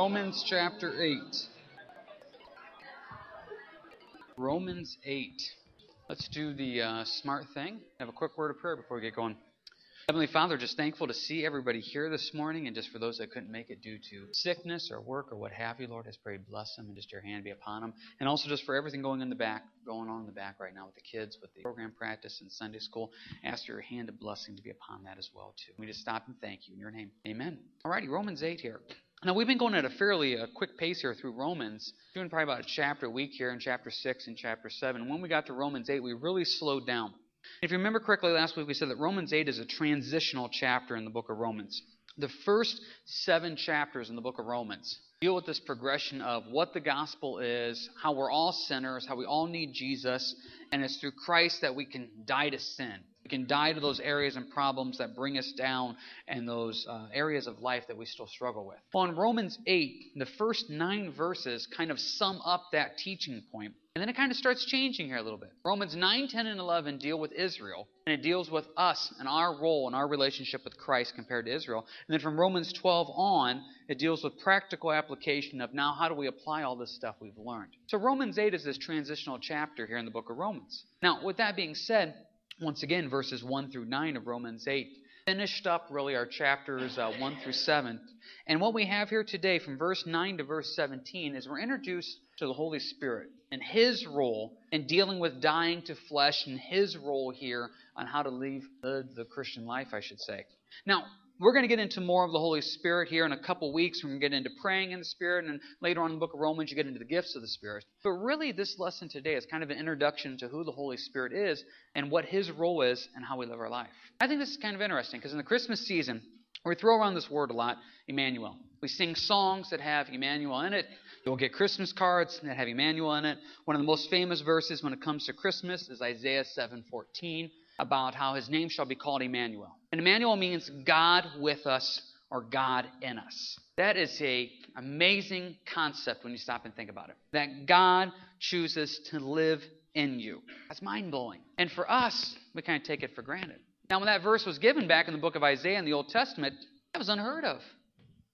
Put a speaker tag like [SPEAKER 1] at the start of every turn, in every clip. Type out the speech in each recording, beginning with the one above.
[SPEAKER 1] Romans chapter 8. Romans 8. Let's do the uh, smart thing. Have a quick word of prayer before we get going. Heavenly Father, just thankful to see everybody here this morning, and just for those that couldn't make it due to sickness or work or what have you, Lord, I just pray bless them and just your hand be upon them, and also just for everything going in the back, going on in the back right now with the kids, with the program practice and Sunday school. Ask your hand of blessing to be upon that as well too. We just stop and thank you in your name, Amen. Alrighty, Romans 8 here. Now, we've been going at a fairly uh, quick pace here through Romans, doing probably about a chapter a week here in chapter 6 and chapter 7. When we got to Romans 8, we really slowed down. If you remember correctly, last week we said that Romans 8 is a transitional chapter in the book of Romans. The first seven chapters in the book of Romans deal with this progression of what the gospel is, how we're all sinners, how we all need Jesus, and it's through Christ that we can die to sin. We can die to those areas and problems that bring us down and those uh, areas of life that we still struggle with. Well, in Romans 8, the first nine verses kind of sum up that teaching point. And then it kind of starts changing here a little bit. Romans 9, 10, and 11 deal with Israel, and it deals with us and our role and our relationship with Christ compared to Israel. And then from Romans 12 on, it deals with practical application of now how do we apply all this stuff we've learned. So Romans 8 is this transitional chapter here in the book of Romans. Now, with that being said, once again, verses 1 through 9 of Romans 8 finished up really our chapters uh, 1 through 7. And what we have here today from verse 9 to verse 17 is we're introduced to the Holy Spirit and His role in dealing with dying to flesh and His role here on how to live the, the Christian life, I should say. Now, we're going to get into more of the Holy Spirit here in a couple weeks. We're going to get into praying in the Spirit, and later on in the book of Romans, you get into the gifts of the Spirit. But really, this lesson today is kind of an introduction to who the Holy Spirit is and what His role is and how we live our life. I think this is kind of interesting because in the Christmas season, we throw around this word a lot, Emmanuel. We sing songs that have Emmanuel in it. You'll get Christmas cards that have Emmanuel in it. One of the most famous verses when it comes to Christmas is Isaiah 7:14 about how his name shall be called Emmanuel. And Emmanuel means God with us or God in us. That is a amazing concept when you stop and think about it. That God chooses to live in you. That's mind-blowing. And for us, we kind of take it for granted. Now, when that verse was given back in the book of Isaiah in the Old Testament, that was unheard of.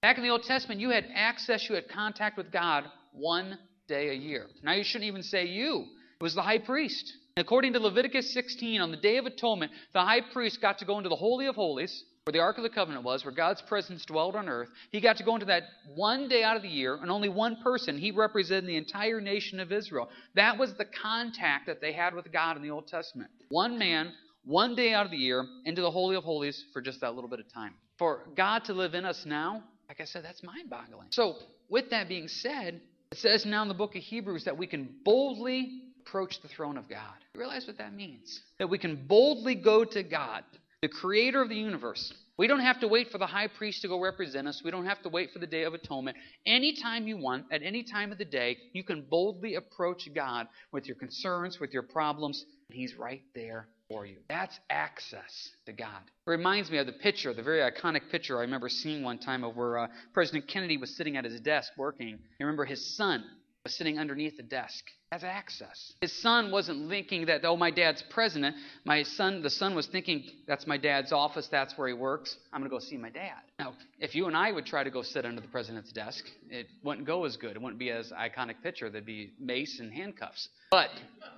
[SPEAKER 1] Back in the Old Testament, you had access, you had contact with God one day a year. Now, you shouldn't even say you, it was the high priest. According to Leviticus 16, on the Day of Atonement, the high priest got to go into the Holy of Holies, where the Ark of the Covenant was, where God's presence dwelled on earth. He got to go into that one day out of the year, and only one person. He represented the entire nation of Israel. That was the contact that they had with God in the Old Testament. One man, one day out of the year, into the Holy of Holies for just that little bit of time. For God to live in us now, like I said, that's mind boggling. So, with that being said, it says now in the book of Hebrews that we can boldly approach the throne of God. You realize what that means? That we can boldly go to God, the creator of the universe. We don't have to wait for the high priest to go represent us. We don't have to wait for the day of atonement. Anytime you want, at any time of the day, you can boldly approach God with your concerns, with your problems, and He's right there for you. That's access to God. It reminds me of the picture, the very iconic picture I remember seeing one time of where uh, President Kennedy was sitting at his desk working. You remember his son was sitting underneath the desk. Has access. His son wasn't thinking that, oh, my dad's president. My son, the son was thinking, that's my dad's office, that's where he works. I'm going to go see my dad. Now, if you and I would try to go sit under the president's desk, it wouldn't go as good. It wouldn't be as iconic picture. There'd be mace and handcuffs. But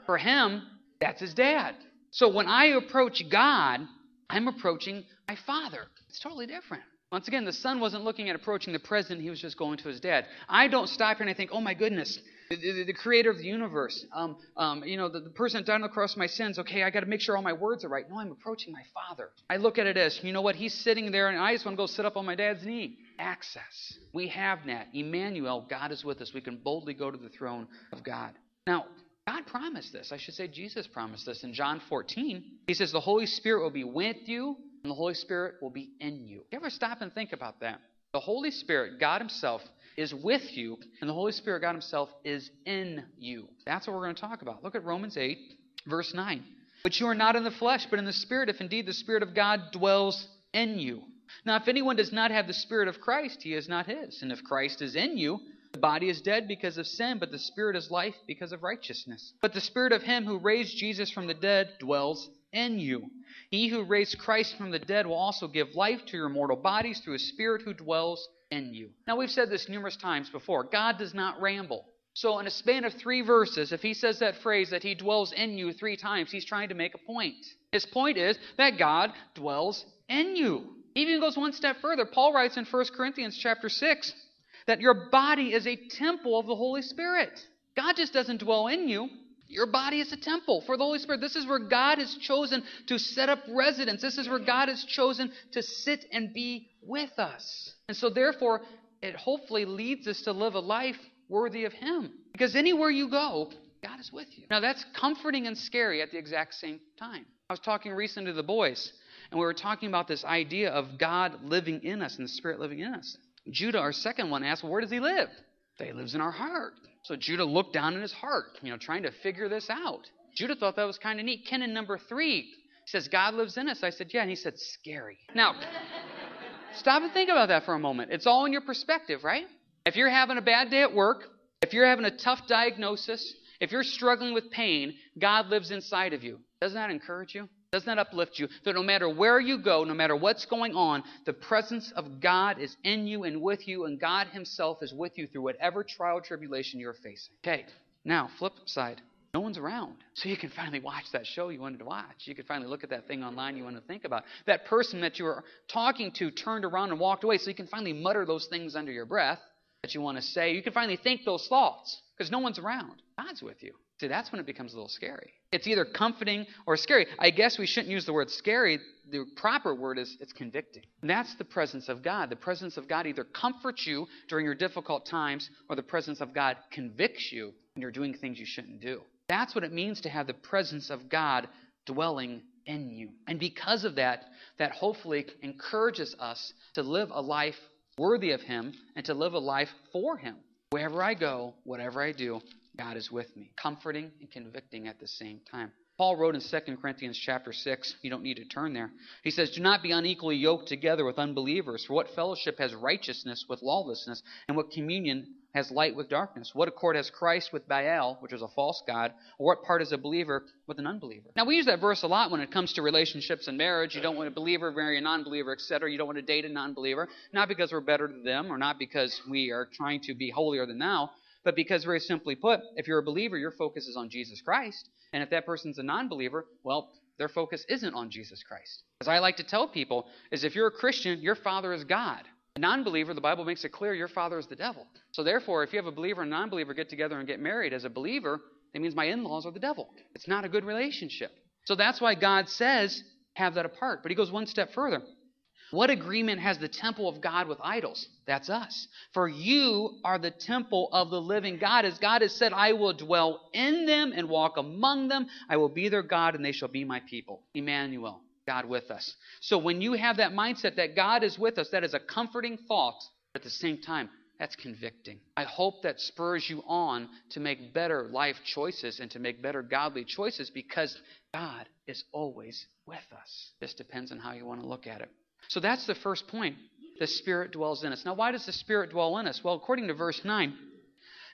[SPEAKER 1] for him, that's his dad. So when I approach God, I'm approaching my father. It's totally different. Once again, the son wasn't looking at approaching the president, he was just going to his dad. I don't stop here and I think, oh my goodness, the, the, the creator of the universe, um, um, you know, the, the person that died on the cross for my sins, okay, I got to make sure all my words are right. No, I'm approaching my father. I look at it as, you know what, he's sitting there and I just want to go sit up on my dad's knee. Access. We have that. Emmanuel, God is with us. We can boldly go to the throne of God. Now, God promised this. I should say Jesus promised this in John 14. He says, The Holy Spirit will be with you and the Holy Spirit will be in you. You ever stop and think about that? The Holy Spirit, God Himself, is with you, and the Holy Spirit, God Himself, is in you. That's what we're going to talk about. Look at Romans 8, verse 9. But you are not in the flesh, but in the Spirit, if indeed the Spirit of God dwells in you. Now, if anyone does not have the Spirit of Christ, he is not his. And if Christ is in you, the body is dead because of sin, but the Spirit is life because of righteousness. But the Spirit of Him who raised Jesus from the dead dwells in you. He who raised Christ from the dead will also give life to your mortal bodies through his Spirit who dwells in you. Now, we've said this numerous times before God does not ramble. So, in a span of three verses, if he says that phrase that he dwells in you three times, he's trying to make a point. His point is that God dwells in you. He even goes one step further. Paul writes in 1 Corinthians chapter 6 that your body is a temple of the Holy Spirit. God just doesn't dwell in you. Your body is a temple for the Holy Spirit. This is where God has chosen to set up residence. This is where God has chosen to sit and be with us. And so, therefore, it hopefully leads us to live a life worthy of Him. Because anywhere you go, God is with you. Now, that's comforting and scary at the exact same time. I was talking recently to the boys, and we were talking about this idea of God living in us and the Spirit living in us. Judah, our second one, asked, Where does He live? He lives in our heart. So Judah looked down in his heart, you know, trying to figure this out. Judah thought that was kind of neat. Kenan number three says, God lives in us. I said, Yeah. And he said, Scary. Now, stop and think about that for a moment. It's all in your perspective, right? If you're having a bad day at work, if you're having a tough diagnosis, if you're struggling with pain, God lives inside of you. Doesn't that encourage you? Doesn't that uplift you? That no matter where you go, no matter what's going on, the presence of God is in you and with you, and God Himself is with you through whatever trial tribulation you're facing. Okay, now, flip side. No one's around. So you can finally watch that show you wanted to watch. You can finally look at that thing online you want to think about. That person that you were talking to turned around and walked away, so you can finally mutter those things under your breath that you want to say. You can finally think those thoughts because no one's around. God's with you. See, that's when it becomes a little scary. It's either comforting or scary. I guess we shouldn't use the word scary. The proper word is it's convicting. And that's the presence of God. The presence of God either comforts you during your difficult times or the presence of God convicts you when you're doing things you shouldn't do. That's what it means to have the presence of God dwelling in you. And because of that, that hopefully encourages us to live a life worthy of Him and to live a life for Him. Wherever I go, whatever I do, God is with me, comforting and convicting at the same time. Paul wrote in 2 Corinthians chapter 6, you don't need to turn there. He says, Do not be unequally yoked together with unbelievers, for what fellowship has righteousness with lawlessness, and what communion has light with darkness? What accord has Christ with Baal, which is a false god? Or what part is a believer with an unbeliever? Now, we use that verse a lot when it comes to relationships and marriage. You don't want a believer marry a non believer, etc. You don't want to date a non believer, not because we're better than them or not because we are trying to be holier than thou, but because, very simply put, if you're a believer, your focus is on Jesus Christ. And if that person's a non believer, well, their focus isn't on Jesus Christ. As I like to tell people, is if you're a Christian, your father is God. A non believer, the Bible makes it clear, your father is the devil. So therefore, if you have a believer and a non believer get together and get married as a believer, it means my in laws are the devil. It's not a good relationship. So that's why God says, have that apart. But he goes one step further. What agreement has the temple of God with idols? That's us. For you are the temple of the living God. As God has said, I will dwell in them and walk among them. I will be their God, and they shall be my people. Emmanuel, God with us. So when you have that mindset that God is with us, that is a comforting thought. At the same time, that's convicting. I hope that spurs you on to make better life choices and to make better godly choices because God is always with us. This depends on how you want to look at it. So that's the first point. The Spirit dwells in us. Now, why does the Spirit dwell in us? Well, according to verse 9,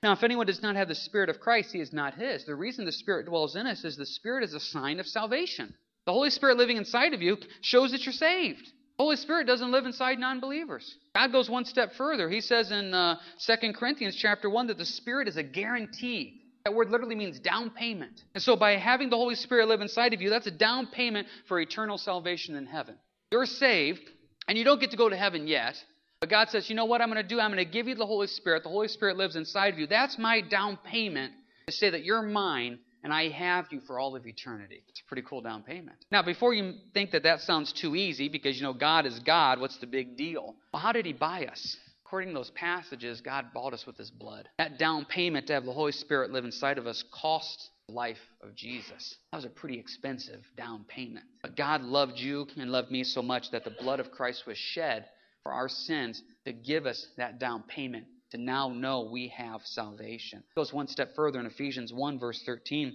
[SPEAKER 1] now, if anyone does not have the Spirit of Christ, he is not his. The reason the Spirit dwells in us is the Spirit is a sign of salvation. The Holy Spirit living inside of you shows that you're saved. The Holy Spirit doesn't live inside non-believers. God goes one step further. He says in uh, 2 Corinthians chapter 1 that the Spirit is a guarantee. That word literally means down payment. And so by having the Holy Spirit live inside of you, that's a down payment for eternal salvation in heaven. You're saved, and you don't get to go to heaven yet. But God says, you know what I'm going to do? I'm going to give you the Holy Spirit. The Holy Spirit lives inside of you. That's my down payment to say that you're mine and I have you for all of eternity. It's a pretty cool down payment. Now, before you think that that sounds too easy, because you know God is God, what's the big deal? Well, how did He buy us? According to those passages, God bought us with His blood. That down payment to have the Holy Spirit live inside of us cost life of Jesus. That was a pretty expensive down payment. But God loved you and loved me so much that the blood of Christ was shed for our sins to give us that down payment to now know we have salvation. It goes one step further in Ephesians 1, verse 13. It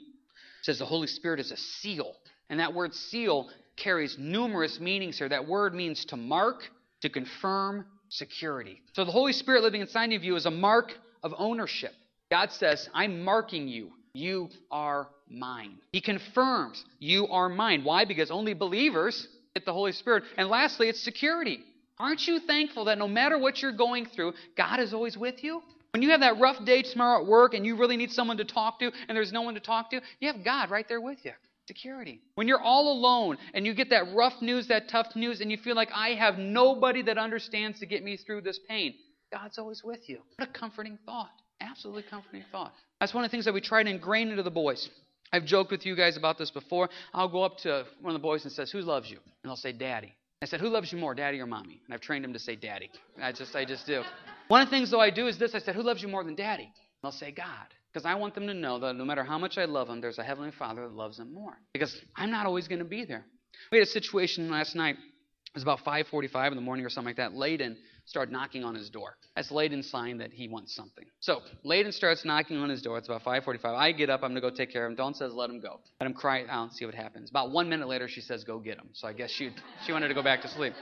[SPEAKER 1] says the Holy Spirit is a seal. And that word seal carries numerous meanings here. That word means to mark, to confirm, security. So the Holy Spirit living inside of you is a mark of ownership. God says, I'm marking you. You are mine. He confirms you are mine. Why? Because only believers get the Holy Spirit. And lastly, it's security. Aren't you thankful that no matter what you're going through, God is always with you? When you have that rough day tomorrow at work and you really need someone to talk to and there's no one to talk to, you have God right there with you. Security. When you're all alone and you get that rough news, that tough news, and you feel like I have nobody that understands to get me through this pain, God's always with you. What a comforting thought. Absolutely comforting thought. That's one of the things that we try to ingrain into the boys. I've joked with you guys about this before. I'll go up to one of the boys and says, "Who loves you?" And they'll say, "Daddy." I said, "Who loves you more, Daddy or Mommy?" And I've trained them to say, "Daddy." I just, I just do. One of the things though I do is this. I said, "Who loves you more than Daddy?" And they'll say, "God." Because I want them to know that no matter how much I love them, there's a heavenly Father that loves them more. Because I'm not always going to be there. We had a situation last night. It was about 5:45 in the morning or something like that. Layden started knocking on his door. That's Layden's sign that he wants something. So Layden starts knocking on his door. It's about 5:45. I get up. I'm gonna go take care of him. Dawn says, "Let him go. Let him cry out and see what happens." About one minute later, she says, "Go get him." So I guess she she wanted to go back to sleep.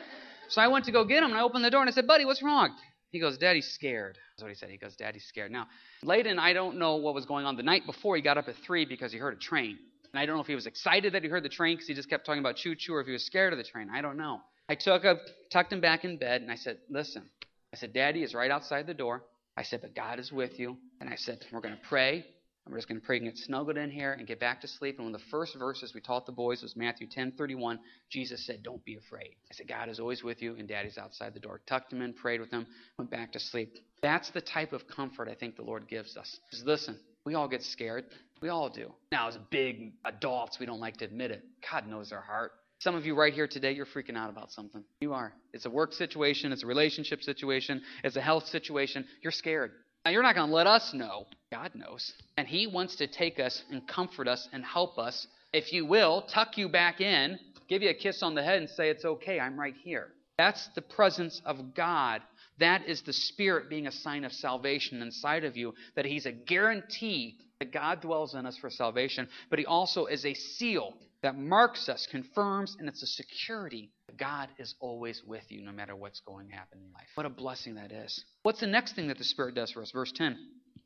[SPEAKER 1] So I went to go get him, and I opened the door and I said, "Buddy, what's wrong?" He goes, Daddy's scared. That's what he said. He goes, Daddy's scared. Now, Layden, I don't know what was going on. The night before, he got up at 3 because he heard a train. And I don't know if he was excited that he heard the train because he just kept talking about choo choo or if he was scared of the train. I don't know. I took a, tucked him back in bed and I said, Listen. I said, Daddy is right outside the door. I said, But God is with you. And I said, We're going to pray. And we're just going to pray and get snuggled in here and get back to sleep. And one of the first verses we taught the boys was Matthew 10 31. Jesus said, Don't be afraid. I said, God is always with you, and Daddy's outside the door. Tucked him in, prayed with him, went back to sleep. That's the type of comfort I think the Lord gives us. Just listen, we all get scared. We all do. Now, as big adults, we don't like to admit it. God knows our heart. Some of you right here today, you're freaking out about something. You are. It's a work situation, it's a relationship situation, it's a health situation. You're scared. Now, you're not going to let us know. God knows. And He wants to take us and comfort us and help us. If you will, tuck you back in, give you a kiss on the head, and say, It's okay, I'm right here. That's the presence of God. That is the Spirit being a sign of salvation inside of you, that He's a guarantee that God dwells in us for salvation, but He also is a seal that marks us, confirms, and it's a security that God is always with you no matter what's going to happen in life. What a blessing that is. What's the next thing that the Spirit does for us? Verse 10.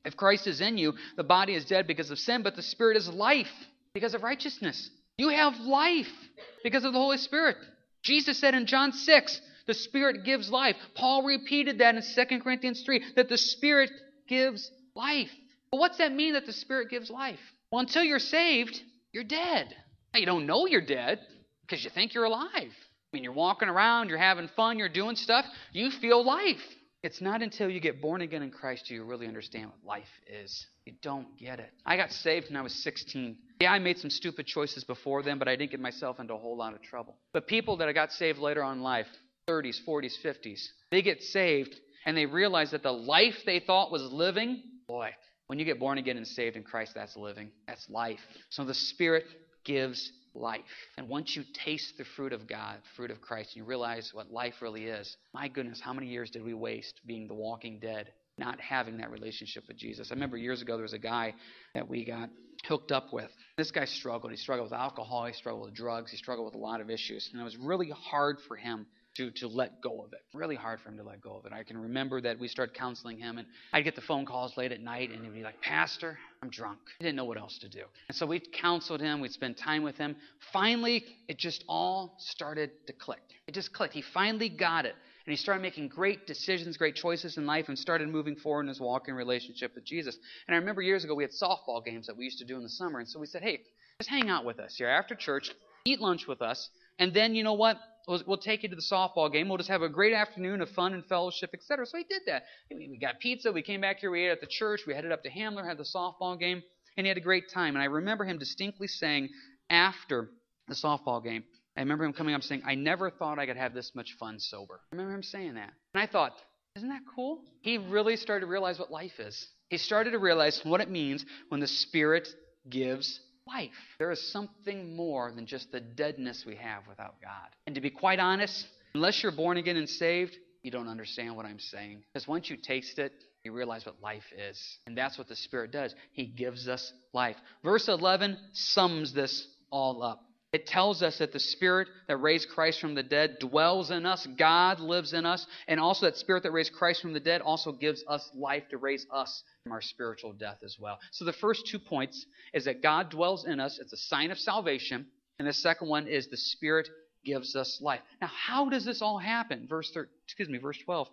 [SPEAKER 1] If Christ is in you, the body is dead because of sin, but the Spirit is life because of righteousness. You have life because of the Holy Spirit. Jesus said in John 6, the Spirit gives life. Paul repeated that in 2 Corinthians 3, that the Spirit gives life. But what's that mean that the Spirit gives life? Well, until you're saved, you're dead. Now, you don't know you're dead because you think you're alive. I mean, you're walking around, you're having fun, you're doing stuff, you feel life. It's not until you get born again in Christ do you really understand what life is. You don't get it. I got saved when I was 16. Yeah, I made some stupid choices before then, but I didn't get myself into a whole lot of trouble. But people that I got saved later on in life, 30s, 40s, 50s, they get saved and they realize that the life they thought was living, boy, when you get born again and saved in Christ, that's living. That's life. So the Spirit gives life. And once you taste the fruit of God, fruit of Christ, and you realize what life really is, my goodness, how many years did we waste being the walking dead, not having that relationship with Jesus? I remember years ago there was a guy that we got hooked up with. This guy struggled. He struggled with alcohol, he struggled with drugs, he struggled with a lot of issues. And it was really hard for him to, to let go of it. Really hard for him to let go of it. I can remember that we started counseling him, and I'd get the phone calls late at night, and he'd be like, Pastor, I'm drunk. He didn't know what else to do. And so we counseled him, we'd spend time with him. Finally, it just all started to click. It just clicked. He finally got it. And he started making great decisions, great choices in life, and started moving forward in his walk walking relationship with Jesus. And I remember years ago we had softball games that we used to do in the summer. And so we said, hey, just hang out with us here after church, eat lunch with us, and then you know what? We'll, we'll, take you to the softball game. We'll just have a great afternoon of fun and fellowship, etc. So he did that. We got pizza. We came back here. We ate at the church. We headed up to Hamler, had the softball game, and he had a great time. And I remember him distinctly saying after the softball game, I remember him coming up saying, I never thought I could have this much fun sober. I remember him saying that. And I thought, isn't that cool? He really started to realize what life is. He started to realize what it means when the Spirit gives life. There is something more than just the deadness we have without God. And to be quite honest, unless you're born again and saved, you don't understand what I'm saying. Because once you taste it, you realize what life is. And that's what the Spirit does. He gives us life. Verse 11 sums this all up. It tells us that the Spirit that raised Christ from the dead dwells in us. God lives in us. And also, that Spirit that raised Christ from the dead also gives us life to raise us from our spiritual death as well. So, the first two points is that God dwells in us. It's a sign of salvation. And the second one is the Spirit gives us life. Now, how does this all happen? Verse 13, excuse me, verse 12.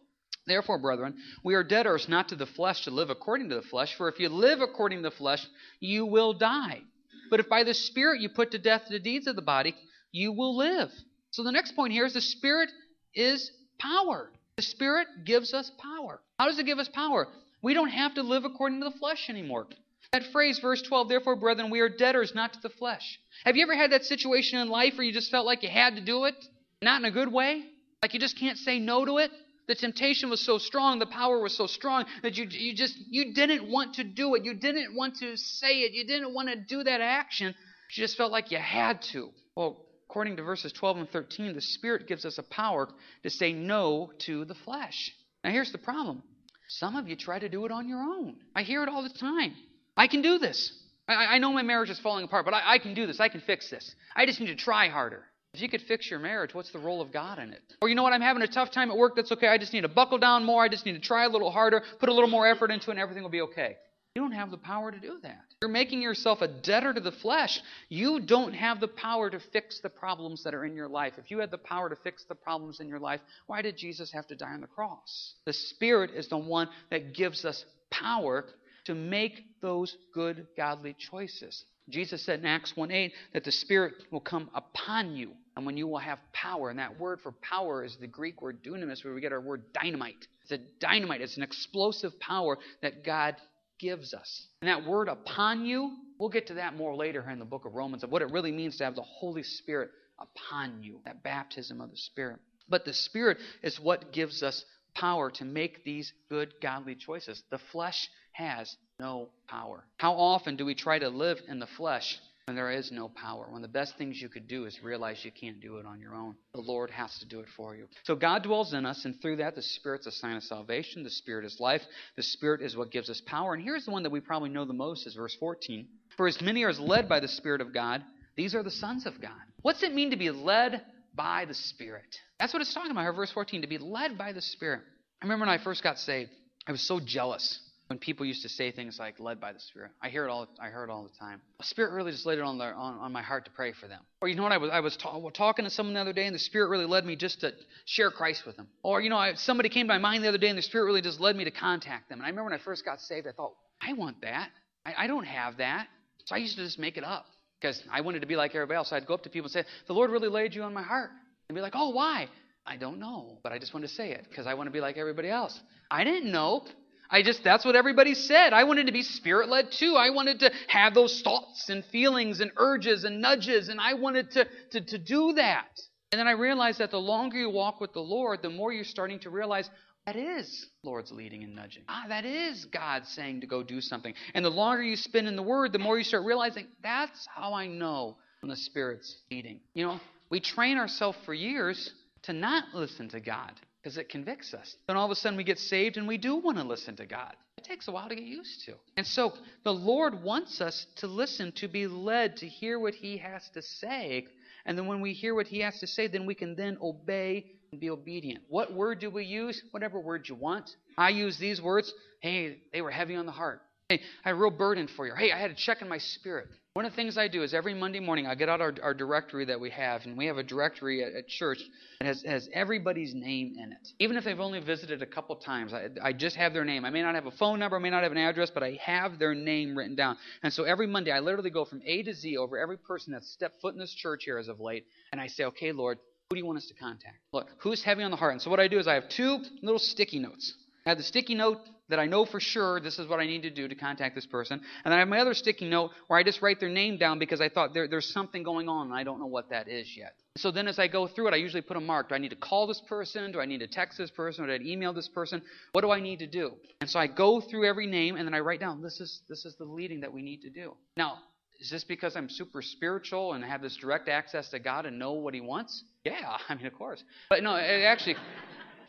[SPEAKER 1] Therefore, brethren, we are debtors not to the flesh to live according to the flesh, for if you live according to the flesh, you will die. But if by the Spirit you put to death the deeds of the body, you will live. So the next point here is the Spirit is power. The Spirit gives us power. How does it give us power? We don't have to live according to the flesh anymore. That phrase, verse 12, therefore, brethren, we are debtors not to the flesh. Have you ever had that situation in life where you just felt like you had to do it? Not in a good way? Like you just can't say no to it? The temptation was so strong, the power was so strong that you, you just you didn't want to do it. You didn't want to say it. You didn't want to do that action. You just felt like you had to. Well, according to verses 12 and 13, the Spirit gives us a power to say no to the flesh. Now, here's the problem some of you try to do it on your own. I hear it all the time. I can do this. I, I know my marriage is falling apart, but I, I can do this. I can fix this. I just need to try harder. If you could fix your marriage, what's the role of God in it? Or you know what, I'm having a tough time at work, that's okay. I just need to buckle down more. I just need to try a little harder, put a little more effort into it, and everything will be okay. You don't have the power to do that. You're making yourself a debtor to the flesh. You don't have the power to fix the problems that are in your life. If you had the power to fix the problems in your life, why did Jesus have to die on the cross? The Spirit is the one that gives us power to make those good, godly choices. Jesus said in Acts 1 8 that the Spirit will come upon you, and when you will have power. And that word for power is the Greek word dunamis, where we get our word dynamite. It's a dynamite, it's an explosive power that God gives us. And that word upon you, we'll get to that more later in the book of Romans, of what it really means to have the Holy Spirit upon you, that baptism of the Spirit. But the Spirit is what gives us power to make these good, godly choices. The flesh has no power. How often do we try to live in the flesh when there is no power? One of the best things you could do is realize you can't do it on your own. The Lord has to do it for you. So God dwells in us, and through that, the Spirit's a sign of salvation. The Spirit is life. The Spirit is what gives us power. And here's the one that we probably know the most is verse 14. For as many are led by the Spirit of God, these are the sons of God. What's it mean to be led by the Spirit? That's what it's talking about here, verse 14, to be led by the Spirit. I remember when I first got saved, I was so jealous when people used to say things like led by the spirit. I hear it all i heard all the time. The spirit really just laid it on, their, on, on my heart to pray for them. Or you know what? I was i was ta- talking to someone the other day and the spirit really led me just to share christ with them. Or you know I, somebody came to my mind the other day and the spirit really just led me to contact them. And i remember when i first got saved i thought i want that. I, I don't have that. So i used to just make it up because i wanted to be like everybody else. So i'd go up to people and say the lord really laid you on my heart. And be like oh why? I don't know, but I just wanted to say it because I want to be like everybody else. I didn't know. I just, that's what everybody said. I wanted to be spirit led too. I wanted to have those thoughts and feelings and urges and nudges, and I wanted to, to, to do that. And then I realized that the longer you walk with the Lord, the more you're starting to realize that is Lord's leading and nudging. Ah, that is God saying to go do something. And the longer you spend in the Word, the more you start realizing that's how I know when the Spirit's leading. You know, we train ourselves for years to not listen to God because it convicts us. Then all of a sudden we get saved and we do want to listen to God. It takes a while to get used to. And so the Lord wants us to listen, to be led, to hear what He has to say. And then when we hear what He has to say, then we can then obey and be obedient. What word do we use? Whatever word you want. I use these words. Hey, they were heavy on the heart. Hey, I had a real burden for you. Hey, I had a check in my spirit. One of the things I do is every Monday morning I get out our, our directory that we have, and we have a directory at, at church that has, has everybody's name in it. Even if they've only visited a couple times, I, I just have their name. I may not have a phone number, I may not have an address, but I have their name written down. And so every Monday I literally go from A to Z over every person that's stepped foot in this church here as of late, and I say, okay, Lord, who do you want us to contact? Look, who's heavy on the heart? And so what I do is I have two little sticky notes. I have the sticky note that I know for sure this is what I need to do to contact this person. And then I have my other sticky note where I just write their name down because I thought there, there's something going on and I don't know what that is yet. So then as I go through it, I usually put a mark. Do I need to call this person? Do I need to text this person? Or do I email this person? What do I need to do? And so I go through every name and then I write down this is this is the leading that we need to do. Now, is this because I'm super spiritual and have this direct access to God and know what He wants? Yeah, I mean, of course. But no, actually,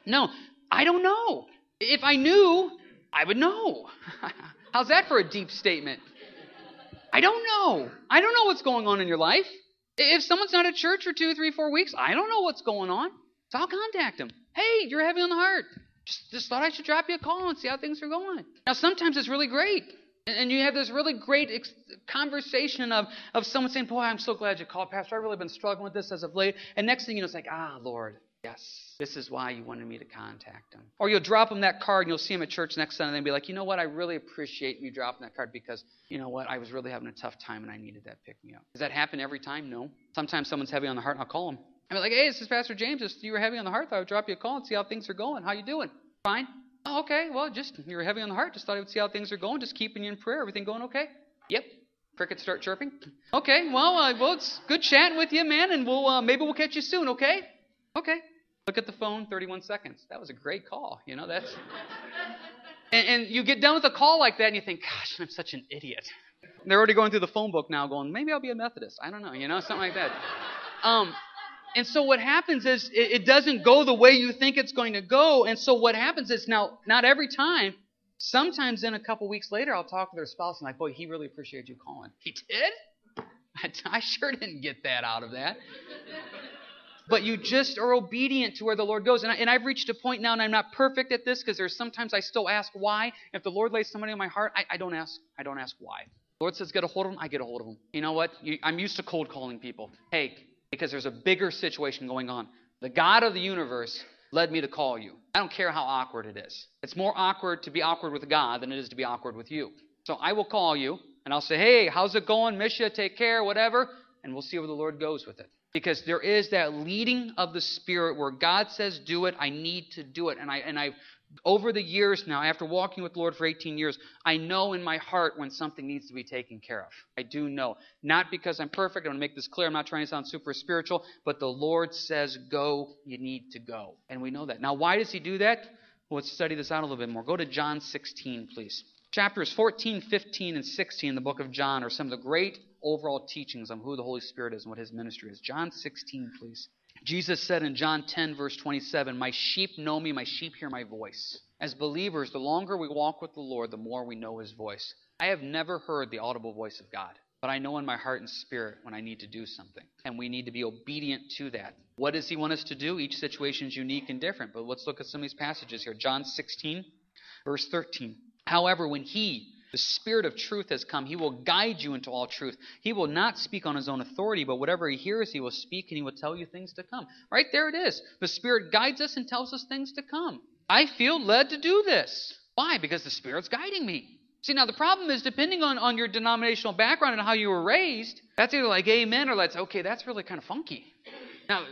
[SPEAKER 1] no, I don't know. If I knew, I would know. How's that for a deep statement? I don't know. I don't know what's going on in your life. If someone's not at church for two, three, four weeks, I don't know what's going on. So I'll contact them. Hey, you're heavy on the heart. Just, just thought I should drop you a call and see how things are going. Now, sometimes it's really great. And you have this really great conversation of, of someone saying, Boy, I'm so glad you called, Pastor. I've really been struggling with this as of late. And next thing you know, it's like, Ah, Lord, yes, this is why you wanted me to contact him. Or you'll drop him that card and you'll see him at church next Sunday and be like, You know what? I really appreciate you dropping that card because, you know what? I was really having a tough time and I needed that pick me up. Does that happen every time? No. Sometimes someone's heavy on the heart and I'll call them. I'm like, Hey, this is Pastor James. If you were heavy on the heart, I would drop you a call and see how things are going. How you doing? Fine. Oh, okay. Well, just you're heavy on the heart. Just thought I would see how things are going. Just keeping you in prayer. Everything going okay? Yep. Crickets start chirping. Okay. Well, uh, well, it's good chatting with you, man, and we'll uh, maybe we'll catch you soon. Okay. Okay. Look at the phone. 31 seconds. That was a great call. You know that's. and, and you get done with a call like that, and you think, "Gosh, I'm such an idiot." They're already going through the phone book now, going, "Maybe I'll be a Methodist." I don't know. You know, something like that. Um, and so what happens is it, it, doesn't go the way you think it's going to go. And so what happens is now, not every time, sometimes then a couple weeks later, I'll talk to their spouse and like, boy, he really appreciated you calling. He did? I, I sure didn't get that out of that. But you just are obedient to where the Lord goes. And, I, and I've reached a point now, and I'm not perfect at this because there's sometimes I still ask why. If the Lord lays somebody on my heart, I, I don't ask. I don't ask why. The Lord says get a hold of them. I get a hold of them. You know what? You, I'm used to cold calling people. Hey, because there's a bigger situation going on. The God of the universe led me to call you. I don't care how awkward it is. It's more awkward to be awkward with God than it is to be awkward with you. So I will call you and I'll say, hey, how's it going? You, take care, whatever. And we'll see where the Lord goes with it. Because there is that leading of the Spirit where God says, do it, I need to do it. And, I, and I've over the years now, after walking with the Lord for 18 years, I know in my heart when something needs to be taken care of. I do know. Not because I'm perfect. I want to make this clear. I'm not trying to sound super spiritual, but the Lord says, go, you need to go. And we know that. Now, why does He do that? Well, let's study this out a little bit more. Go to John 16, please. Chapters 14, 15, and 16 in the book of John are some of the great overall teachings on who the Holy Spirit is and what His ministry is. John 16, please. Jesus said in John 10, verse 27, My sheep know me, my sheep hear my voice. As believers, the longer we walk with the Lord, the more we know his voice. I have never heard the audible voice of God, but I know in my heart and spirit when I need to do something. And we need to be obedient to that. What does he want us to do? Each situation is unique and different. But let's look at some of these passages here. John 16, verse 13. However, when he, the Spirit of truth has come. He will guide you into all truth. He will not speak on his own authority, but whatever he hears, he will speak and he will tell you things to come. Right there it is. The Spirit guides us and tells us things to come. I feel led to do this. Why? Because the Spirit's guiding me. See, now the problem is depending on, on your denominational background and how you were raised, that's either like amen or that's okay, that's really kind of funky. Now,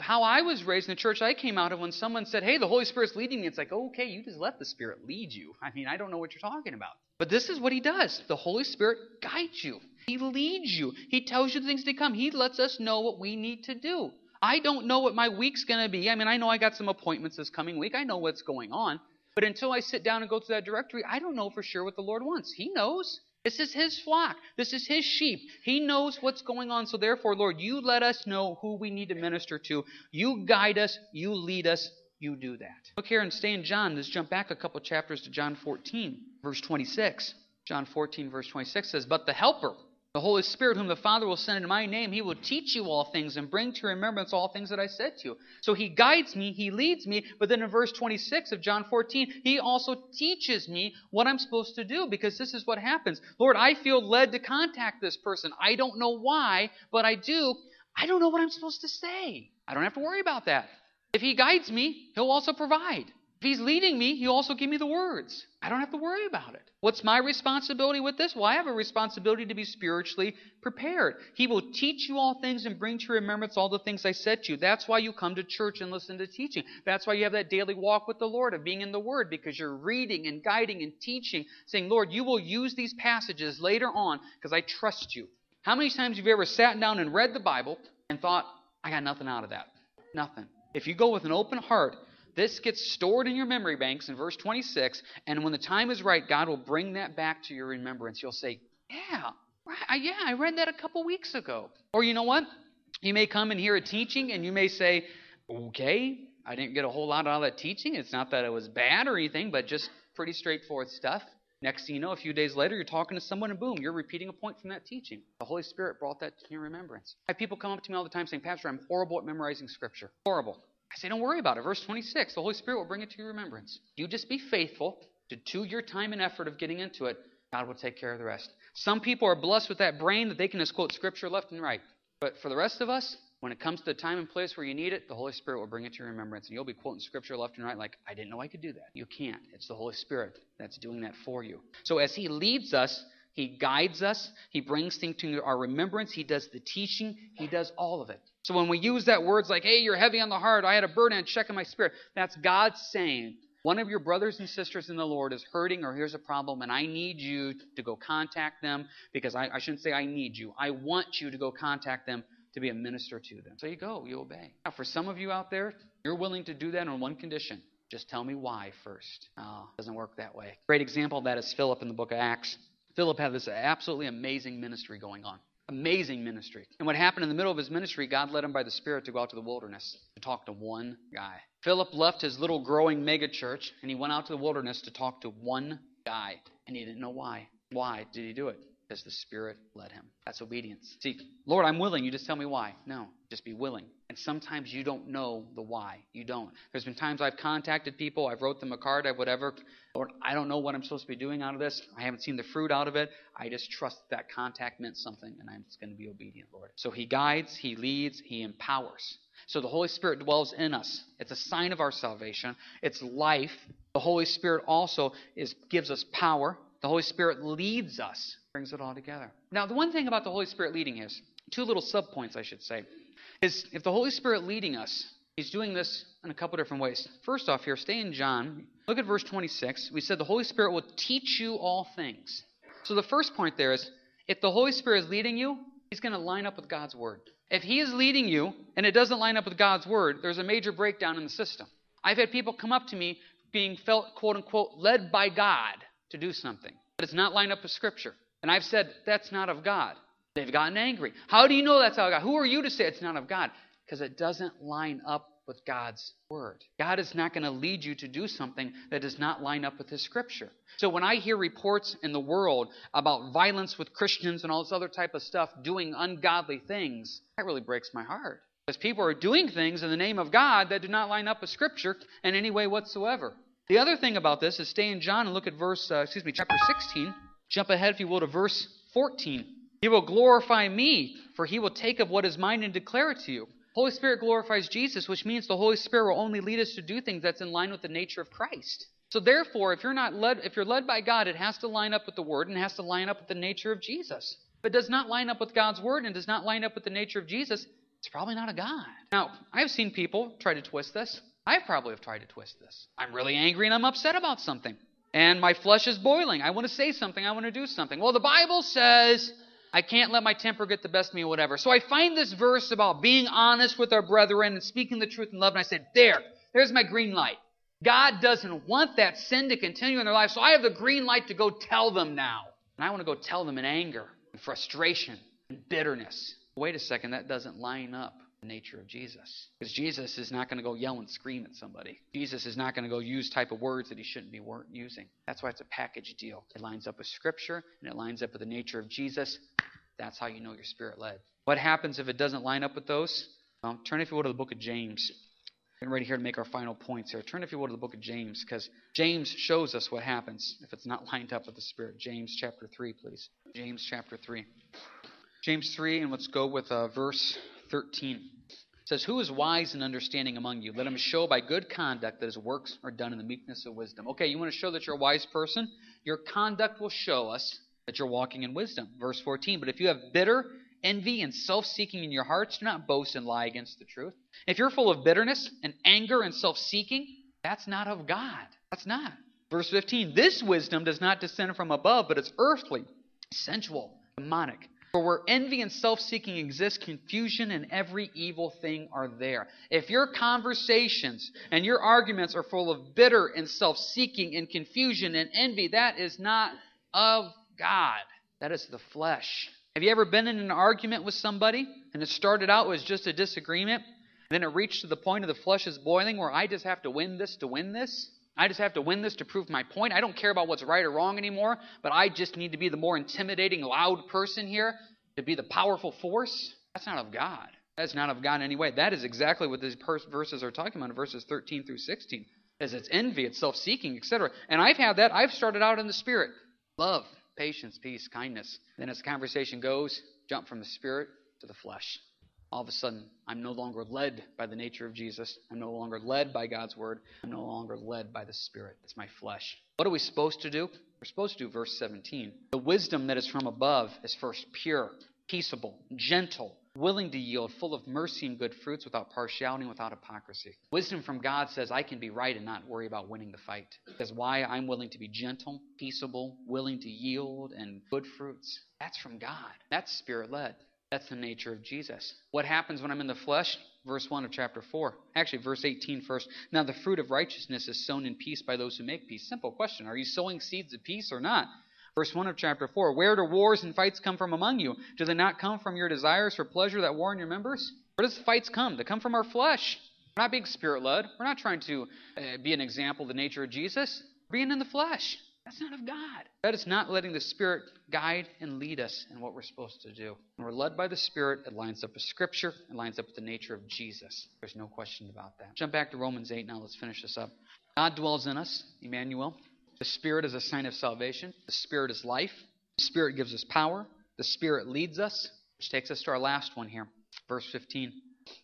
[SPEAKER 1] how I was raised in the church I came out of, when someone said, Hey, the Holy Spirit's leading me, it's like, okay, you just let the Spirit lead you. I mean, I don't know what you're talking about. But this is what He does the Holy Spirit guides you, He leads you, He tells you the things to come, He lets us know what we need to do. I don't know what my week's going to be. I mean, I know I got some appointments this coming week, I know what's going on. But until I sit down and go through that directory, I don't know for sure what the Lord wants. He knows. This is his flock. This is his sheep. He knows what's going on. So therefore, Lord, you let us know who we need to minister to. You guide us. You lead us. You do that. Look here and stay in John. Let's jump back a couple chapters to John 14, verse 26. John 14, verse 26 says, But the Helper, the Holy Spirit, whom the Father will send in my name, he will teach you all things and bring to remembrance all things that I said to you. So he guides me, he leads me, but then in verse 26 of John 14, he also teaches me what I'm supposed to do because this is what happens. Lord, I feel led to contact this person. I don't know why, but I do. I don't know what I'm supposed to say. I don't have to worry about that. If he guides me, he'll also provide. If he's leading me, he'll also give me the words. I don't have to worry about it. What's my responsibility with this? Well, I have a responsibility to be spiritually prepared. He will teach you all things and bring to remembrance all the things I said to you. That's why you come to church and listen to teaching. That's why you have that daily walk with the Lord of being in the Word because you're reading and guiding and teaching, saying, Lord, you will use these passages later on because I trust you. How many times have you ever sat down and read the Bible and thought, I got nothing out of that? Nothing. If you go with an open heart, this gets stored in your memory banks in verse 26, and when the time is right, God will bring that back to your remembrance. You'll say, Yeah, yeah, I read that a couple weeks ago. Or you know what? You may come and hear a teaching, and you may say, Okay, I didn't get a whole lot out of that teaching. It's not that it was bad or anything, but just pretty straightforward stuff. Next thing you know, a few days later, you're talking to someone, and boom, you're repeating a point from that teaching. The Holy Spirit brought that to your remembrance. I have people come up to me all the time saying, Pastor, I'm horrible at memorizing Scripture. Horrible. I say, don't worry about it. Verse 26, the Holy Spirit will bring it to your remembrance. You just be faithful to, to your time and effort of getting into it. God will take care of the rest. Some people are blessed with that brain that they can just quote scripture left and right. But for the rest of us, when it comes to the time and place where you need it, the Holy Spirit will bring it to your remembrance. And you'll be quoting scripture left and right like, I didn't know I could do that. You can't. It's the Holy Spirit that's doing that for you. So as He leads us, He guides us, He brings things to our remembrance, He does the teaching, He does all of it. So when we use that words like, hey, you're heavy on the heart, I had a burden and check in my spirit, that's God saying, one of your brothers and sisters in the Lord is hurting or here's a problem, and I need you to go contact them because I, I shouldn't say I need you. I want you to go contact them to be a minister to them. So you go, you obey. Now, for some of you out there, you're willing to do that on one condition. Just tell me why first. Oh, it doesn't work that way. Great example of that is Philip in the book of Acts. Philip had this absolutely amazing ministry going on. Amazing ministry. And what happened in the middle of his ministry, God led him by the Spirit to go out to the wilderness to talk to one guy. Philip left his little growing megachurch and he went out to the wilderness to talk to one guy. And he didn't know why. Why did he do it? Because the Spirit led him. That's obedience. See, Lord, I'm willing. You just tell me why. No, just be willing. And sometimes you don't know the why. You don't. There's been times I've contacted people, I've wrote them a card, I've whatever. Lord, I don't know what I'm supposed to be doing out of this. I haven't seen the fruit out of it. I just trust that contact meant something, and I'm just going to be obedient, Lord. So He guides, He leads, He empowers. So the Holy Spirit dwells in us. It's a sign of our salvation. It's life. The Holy Spirit also is gives us power. The Holy Spirit leads us, brings it all together. Now, the one thing about the Holy Spirit leading is two little subpoints, I should say, is if the Holy Spirit leading us, He's doing this in a couple different ways. First off, here, stay in John. Look at verse 26. We said the Holy Spirit will teach you all things. So the first point there is if the Holy Spirit is leading you, He's going to line up with God's Word. If He is leading you and it doesn't line up with God's Word, there's a major breakdown in the system. I've had people come up to me being felt, quote unquote, led by God to do something, but it's not lined up with Scripture. And I've said, that's not of God. They've gotten angry. How do you know that's of God? Who are you to say it's not of God? Because it doesn't line up with God's Word. God is not going to lead you to do something that does not line up with His Scripture. So when I hear reports in the world about violence with Christians and all this other type of stuff doing ungodly things, that really breaks my heart. Because people are doing things in the name of God that do not line up with Scripture in any way whatsoever. The other thing about this is stay in John and look at verse, uh, excuse me, chapter 16. Jump ahead, if you will, to verse 14. He will glorify me, for he will take of what is mine and declare it to you. Holy Spirit glorifies Jesus, which means the Holy Spirit will only lead us to do things that's in line with the nature of Christ. So therefore, if you're not led if you're led by God, it has to line up with the Word and has to line up with the nature of Jesus. If it does not line up with God's Word and does not line up with the nature of Jesus, it's probably not a God. Now, I've seen people try to twist this. I probably have tried to twist this. I'm really angry and I'm upset about something. And my flesh is boiling. I want to say something. I want to do something. Well, the Bible says I can't let my temper get the best of me or whatever. So I find this verse about being honest with our brethren and speaking the truth in love, and I said, There, there's my green light. God doesn't want that sin to continue in their life, so I have the green light to go tell them now. And I want to go tell them in anger and frustration and bitterness. Wait a second, that doesn't line up nature of Jesus. Because Jesus is not going to go yell and scream at somebody. Jesus is not going to go use type of words that he shouldn't be using. That's why it's a package deal. It lines up with Scripture and it lines up with the nature of Jesus. That's how you know you're spirit led. What happens if it doesn't line up with those? Well, turn if you will to the book of James. Getting ready here to make our final points here. Turn if you will to the book of James, because James shows us what happens if it's not lined up with the Spirit. James chapter 3, please. James chapter 3. James 3, and let's go with uh, verse 13. It says, Who is wise and understanding among you? Let him show by good conduct that his works are done in the meekness of wisdom. Okay, you want to show that you're a wise person? Your conduct will show us that you're walking in wisdom. Verse 14. But if you have bitter envy and self seeking in your hearts, do not boast and lie against the truth. If you're full of bitterness and anger and self seeking, that's not of God. That's not. Verse 15. This wisdom does not descend from above, but it's earthly, sensual, demonic. For where envy and self seeking exist, confusion and every evil thing are there. If your conversations and your arguments are full of bitter and self seeking and confusion and envy, that is not of God. That is the flesh. Have you ever been in an argument with somebody and it started out as just a disagreement? And then it reached to the point of the flesh is boiling where I just have to win this to win this? I just have to win this to prove my point. I don't care about what's right or wrong anymore, but I just need to be the more intimidating, loud person here to be the powerful force. That's not of God. That's not of God in any way. That is exactly what these verses are talking about in verses 13 through 16. As it's envy, it's self-seeking, etc. And I've had that. I've started out in the spirit. Love, patience, peace, kindness. Then as the conversation goes, jump from the spirit to the flesh. All of a sudden, I'm no longer led by the nature of Jesus. I'm no longer led by God's word. I'm no longer led by the Spirit. It's my flesh. What are we supposed to do? We're supposed to do verse 17. The wisdom that is from above is first pure, peaceable, gentle, willing to yield, full of mercy and good fruits, without partiality and without hypocrisy. Wisdom from God says, I can be right and not worry about winning the fight. That's why I'm willing to be gentle, peaceable, willing to yield, and good fruits. That's from God. That's spirit led. That's the nature of Jesus. What happens when I'm in the flesh? Verse 1 of chapter 4. Actually, verse 18 first. Now, the fruit of righteousness is sown in peace by those who make peace. Simple question. Are you sowing seeds of peace or not? Verse 1 of chapter 4 Where do wars and fights come from among you? Do they not come from your desires for pleasure that war in your members? Where does the fights come? They come from our flesh. We're not being spirit led. We're not trying to uh, be an example of the nature of Jesus. We're being in the flesh. That's not of God. That is not letting the Spirit guide and lead us in what we're supposed to do. When we're led by the Spirit, it lines up with Scripture, it lines up with the nature of Jesus. There's no question about that. Jump back to Romans 8 now. Let's finish this up. God dwells in us, Emmanuel. The Spirit is a sign of salvation. The Spirit is life. The Spirit gives us power. The Spirit leads us, which takes us to our last one here, verse 15.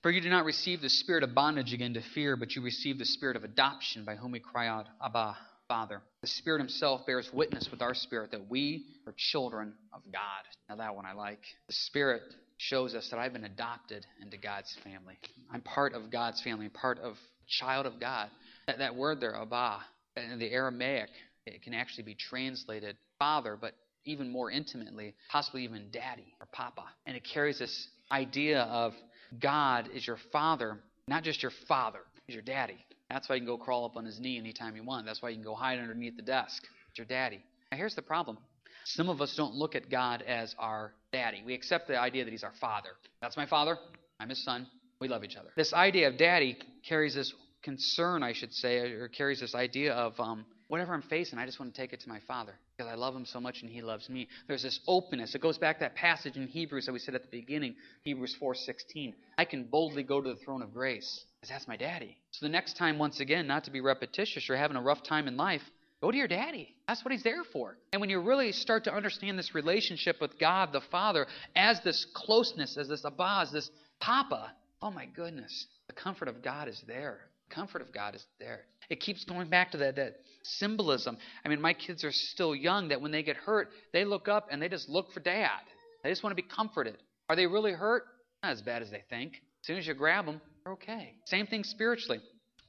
[SPEAKER 1] For you do not receive the spirit of bondage again to fear, but you receive the spirit of adoption, by whom we cry out, Abba, Father. The Spirit Himself bears witness with our spirit that we are children of God. Now, that one I like. The Spirit shows us that I've been adopted into God's family. I'm part of God's family, part of child of God. That, that word there, Abba, in the Aramaic, it can actually be translated father, but even more intimately, possibly even daddy or papa. And it carries this idea of God is your father, not just your father, he's your daddy. That's why you can go crawl up on his knee anytime you want. That's why you can go hide underneath the desk. It's your daddy. Now, here's the problem. Some of us don't look at God as our daddy. We accept the idea that he's our father. That's my father. I'm his son. We love each other. This idea of daddy carries this concern, I should say, or carries this idea of um, whatever I'm facing, I just want to take it to my father because I love him so much and he loves me. There's this openness. It goes back to that passage in Hebrews that we said at the beginning, Hebrews 4:16. I can boldly go to the throne of grace because that's my daddy. So the next time, once again, not to be repetitious, you're having a rough time in life, go to your daddy. That's what he's there for. And when you really start to understand this relationship with God the Father as this closeness, as this Abba, as this Papa, oh my goodness, the comfort of God is there The comfort of God is there. It keeps going back to that, that symbolism. I mean, my kids are still young that when they get hurt, they look up and they just look for dad. They just want to be comforted. Are they really hurt? Not as bad as they think. As soon as you grab them, they're okay. Same thing spiritually.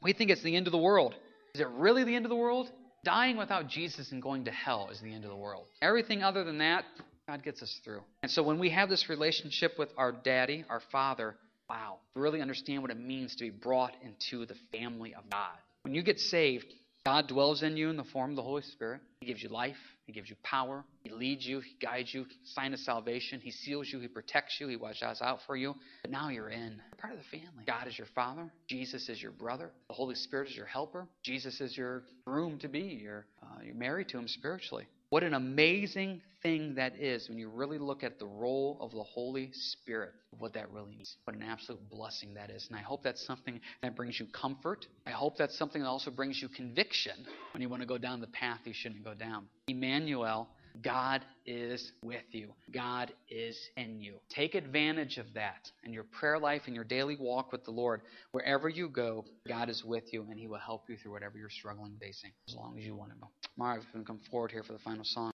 [SPEAKER 1] We think it's the end of the world. Is it really the end of the world? Dying without Jesus and going to hell is the end of the world. Everything other than that, God gets us through. And so when we have this relationship with our daddy, our father, wow, really understand what it means to be brought into the family of God. When you get saved, God dwells in you in the form of the Holy Spirit. He gives you life. He gives you power. He leads you. He guides you. Sign of salvation. He seals you. He protects you. He watches out for you. But now you're in. You're part of the family. God is your father. Jesus is your brother. The Holy Spirit is your helper. Jesus is your groom to be. You're, uh, you're married to him spiritually. What an amazing thing that is when you really look at the role of the Holy Spirit, what that really means. What an absolute blessing that is. And I hope that's something that brings you comfort. I hope that's something that also brings you conviction when you want to go down the path you shouldn't go down. Emmanuel, God is with you. God is in you. Take advantage of that in your prayer life and your daily walk with the Lord. Wherever you go, God is with you and He will help you through whatever you're struggling facing as long as you want to know. Marv, you can come forward here for the final song.